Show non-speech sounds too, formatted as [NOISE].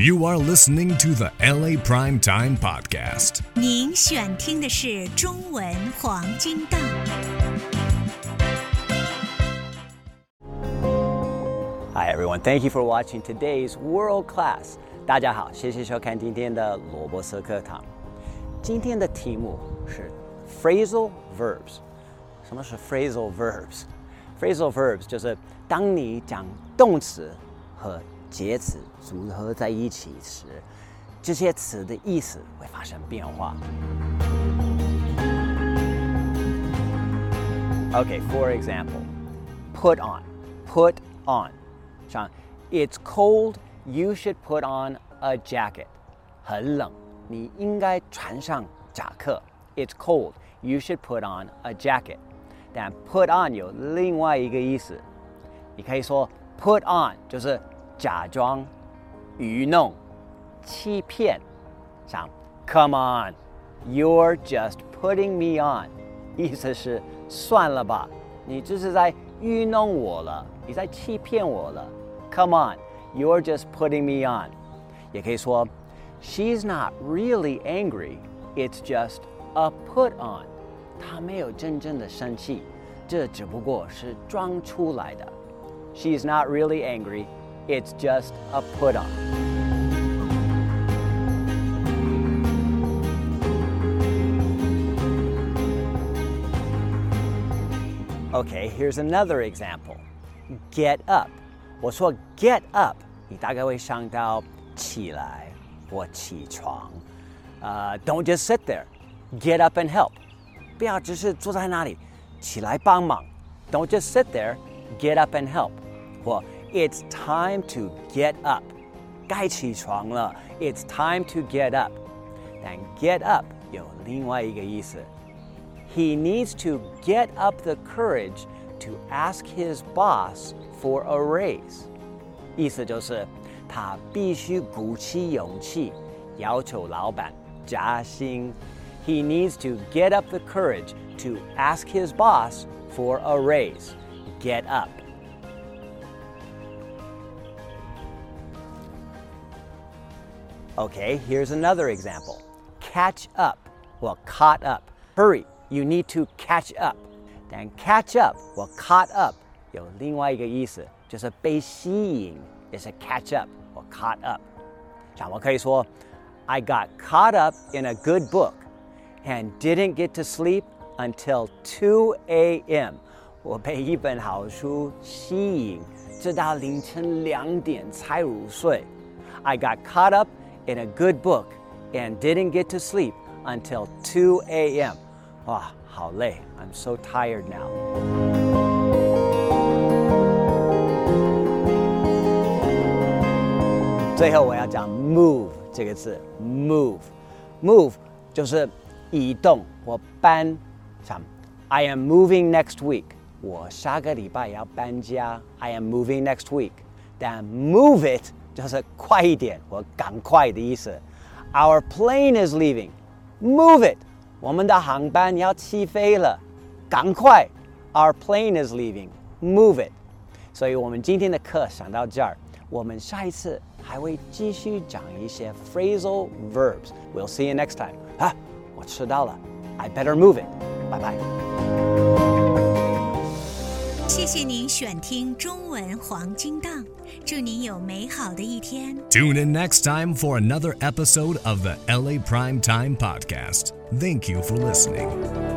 You are listening to the LA Prime Time podcast. Podcast。您选听的是中文黄金档。Hi everyone, thank you for watching today's World class. Class。大家好，谢谢收看今天的罗博思课堂。今天的题目是 phrasal verbs。什么是 phrasal verbs？phrasal verbs 就是当你讲动词和介词组合在一起时，这些词的意思会发生变化。Okay, for example, put on, put on. 像 It's cold, you should put on a jacket. 很冷，你应该穿上夹克。It's cold, you should put on a jacket. 但 put on 有另外一个意思，你可以说 put on 就是 假装、愚弄、欺骗。像 Come on, you're just putting me on. 意思是算了吧，你这是在愚弄我了，你在欺骗我了。Come on, you're just putting me on. 也可以说，She's not really angry. It's just a put on. 她没有真正的生气，这只不过是装出来的。She's not really angry. It's just a put on. Okay, here's another example. Get up. 我说 get up，你大概会想到起来或起床。呃、uh,，Don't just sit there. Get up and help. 不要只是坐在那里，起来帮忙。Don't just sit there. Get up and help. 或 It's time to get up. 该起床了。It's time to get up. 但 get up 有另外一个意思。He needs to get up the courage to ask his boss for a raise. 意思就是他必须鼓起勇气要求老板加薪。He needs to get up the courage to ask his boss for a raise. Get up. Okay, here's another example. Catch up or caught up. Hurry, you need to catch up. Then catch up or caught up 有另外一个意思，就是被吸引，也是 catch up or caught up。像我可以说，I got caught up in a good book and didn't get to sleep until 2 a.m. 我被一本好书吸引，直到凌晨两点才入睡。I [LAUGHS] got caught up in a good book and didn't get to sleep until 2 a.m. 哇，好累，I'm so tired now. 最后我要讲 move 这个字，move，move 就是移动或搬。像 I am moving next week，我下个礼拜要搬家。I am moving next week，但 move it 就是快一点或赶快的意思。Our plane is leaving，move it，我们的航班要起飞了，赶快。Our plane is leaving，move it。所以我们今天的课上到这儿。我们下一次还会继续讲一些 phrasal verbs. We'll see you next time. 啊，我迟到了，I better move it. 拜拜。 谢谢您选听中文黄金档，祝您有美好的一天。 Tune in next time for another episode of the LA Prime Time Podcast. Thank you for listening.